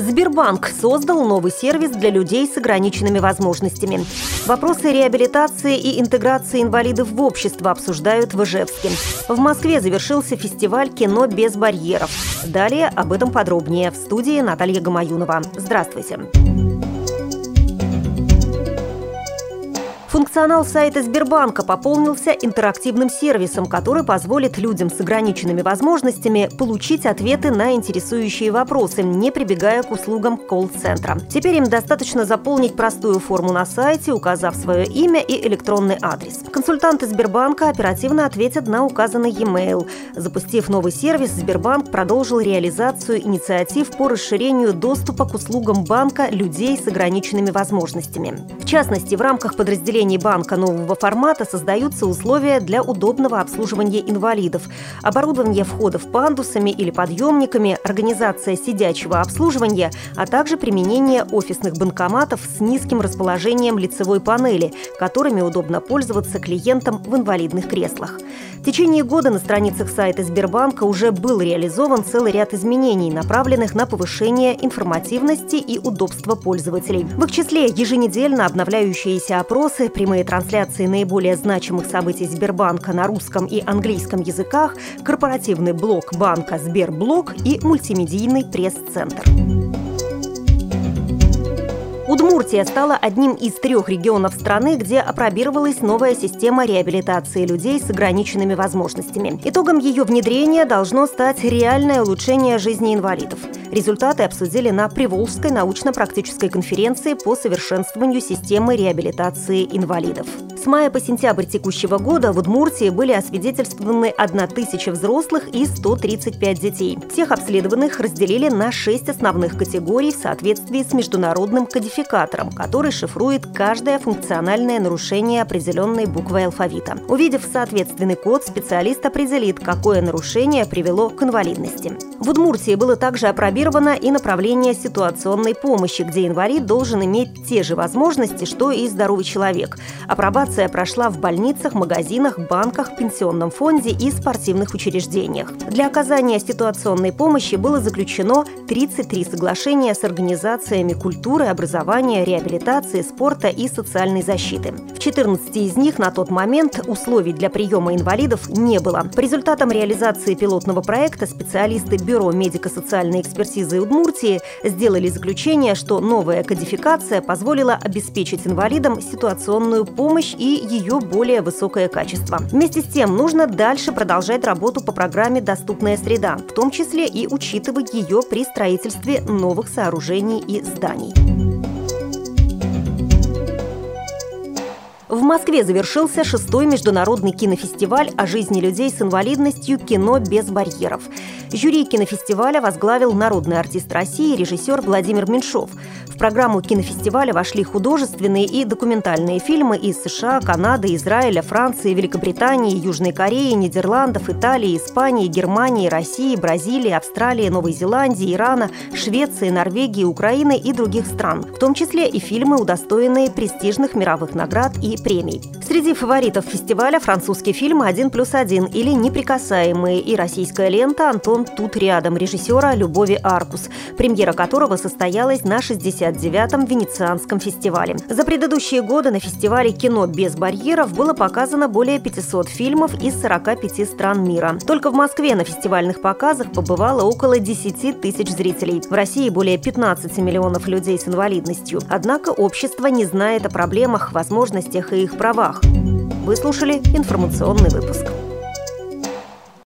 Сбербанк создал новый сервис для людей с ограниченными возможностями. Вопросы реабилитации и интеграции инвалидов в общество обсуждают в Ижевске. В Москве завершился фестиваль «Кино без барьеров». Далее об этом подробнее в студии Наталья Гамаюнова. Здравствуйте. Функционал сайта Сбербанка пополнился интерактивным сервисом, который позволит людям с ограниченными возможностями получить ответы на интересующие вопросы, не прибегая к услугам колл-центра. Теперь им достаточно заполнить простую форму на сайте, указав свое имя и электронный адрес. Консультанты Сбербанка оперативно ответят на указанный e-mail. Запустив новый сервис, Сбербанк продолжил реализацию инициатив по расширению доступа к услугам банка людей с ограниченными возможностями. В частности, в рамках подразделения подразделений банка нового формата создаются условия для удобного обслуживания инвалидов, оборудование входов пандусами или подъемниками, организация сидячего обслуживания, а также применение офисных банкоматов с низким расположением лицевой панели, которыми удобно пользоваться клиентам в инвалидных креслах. В течение года на страницах сайта Сбербанка уже был реализован целый ряд изменений, направленных на повышение информативности и удобства пользователей. В их числе еженедельно обновляющиеся опросы, прямые трансляции наиболее значимых событий Сбербанка на русском и английском языках, корпоративный блог банка «Сберблог» и мультимедийный пресс-центр. Удмуртия стала одним из трех регионов страны, где опробировалась новая система реабилитации людей с ограниченными возможностями. Итогом ее внедрения должно стать реальное улучшение жизни инвалидов. Результаты обсудили на Приволжской научно-практической конференции по совершенствованию системы реабилитации инвалидов. С мая по сентябрь текущего года в Удмуртии были освидетельствованы 1000 взрослых и 135 детей. Всех обследованных разделили на шесть основных категорий в соответствии с международным кодификатором, который шифрует каждое функциональное нарушение определенной буквы алфавита. Увидев соответственный код, специалист определит, какое нарушение привело к инвалидности. В Удмуртии было также опробировано и направление ситуационной помощи, где инвалид должен иметь те же возможности, что и здоровый человек. Апробация прошла в больницах, магазинах, банках, пенсионном фонде и спортивных учреждениях. Для оказания ситуационной помощи было заключено 33 соглашения с организациями культуры, образования, реабилитации, спорта и социальной защиты. В 14 из них на тот момент условий для приема инвалидов не было. По результатам реализации пилотного проекта специалисты Бюро медико-социальной экспертизы Удмуртии сделали заключение, что новая кодификация позволила обеспечить инвалидам ситуационную помощь и ее более высокое качество. Вместе с тем нужно дальше продолжать работу по программе «Доступная среда», в том числе и учитывать ее при строительстве новых сооружений и зданий. В Москве завершился шестой международный кинофестиваль о жизни людей с инвалидностью «Кино без барьеров». Жюри кинофестиваля возглавил народный артист России режиссер Владимир Меньшов. В программу кинофестиваля вошли художественные и документальные фильмы из США, Канады, Израиля, Франции, Великобритании, Южной Кореи, Нидерландов, Италии, Испании, Германии, России, Бразилии, Австралии, Новой Зеландии, Ирана, Швеции, Норвегии, Украины и других стран, в том числе и фильмы, удостоенные престижных мировых наград и премий. Среди фаворитов фестиваля французский фильм «Один плюс один» или «Неприкасаемые» и российская лента «Антон тут рядом» режиссера Любови Аркус, премьера которого состоялась на 69-м Венецианском фестивале. За предыдущие годы на фестивале «Кино без барьеров» было показано более 500 фильмов из 45 стран мира. Только в Москве на фестивальных показах побывало около 10 тысяч зрителей. В России более 15 миллионов людей с инвалидностью. Однако общество не знает о проблемах, возможностях и их правах. Вы слушали информационный выпуск.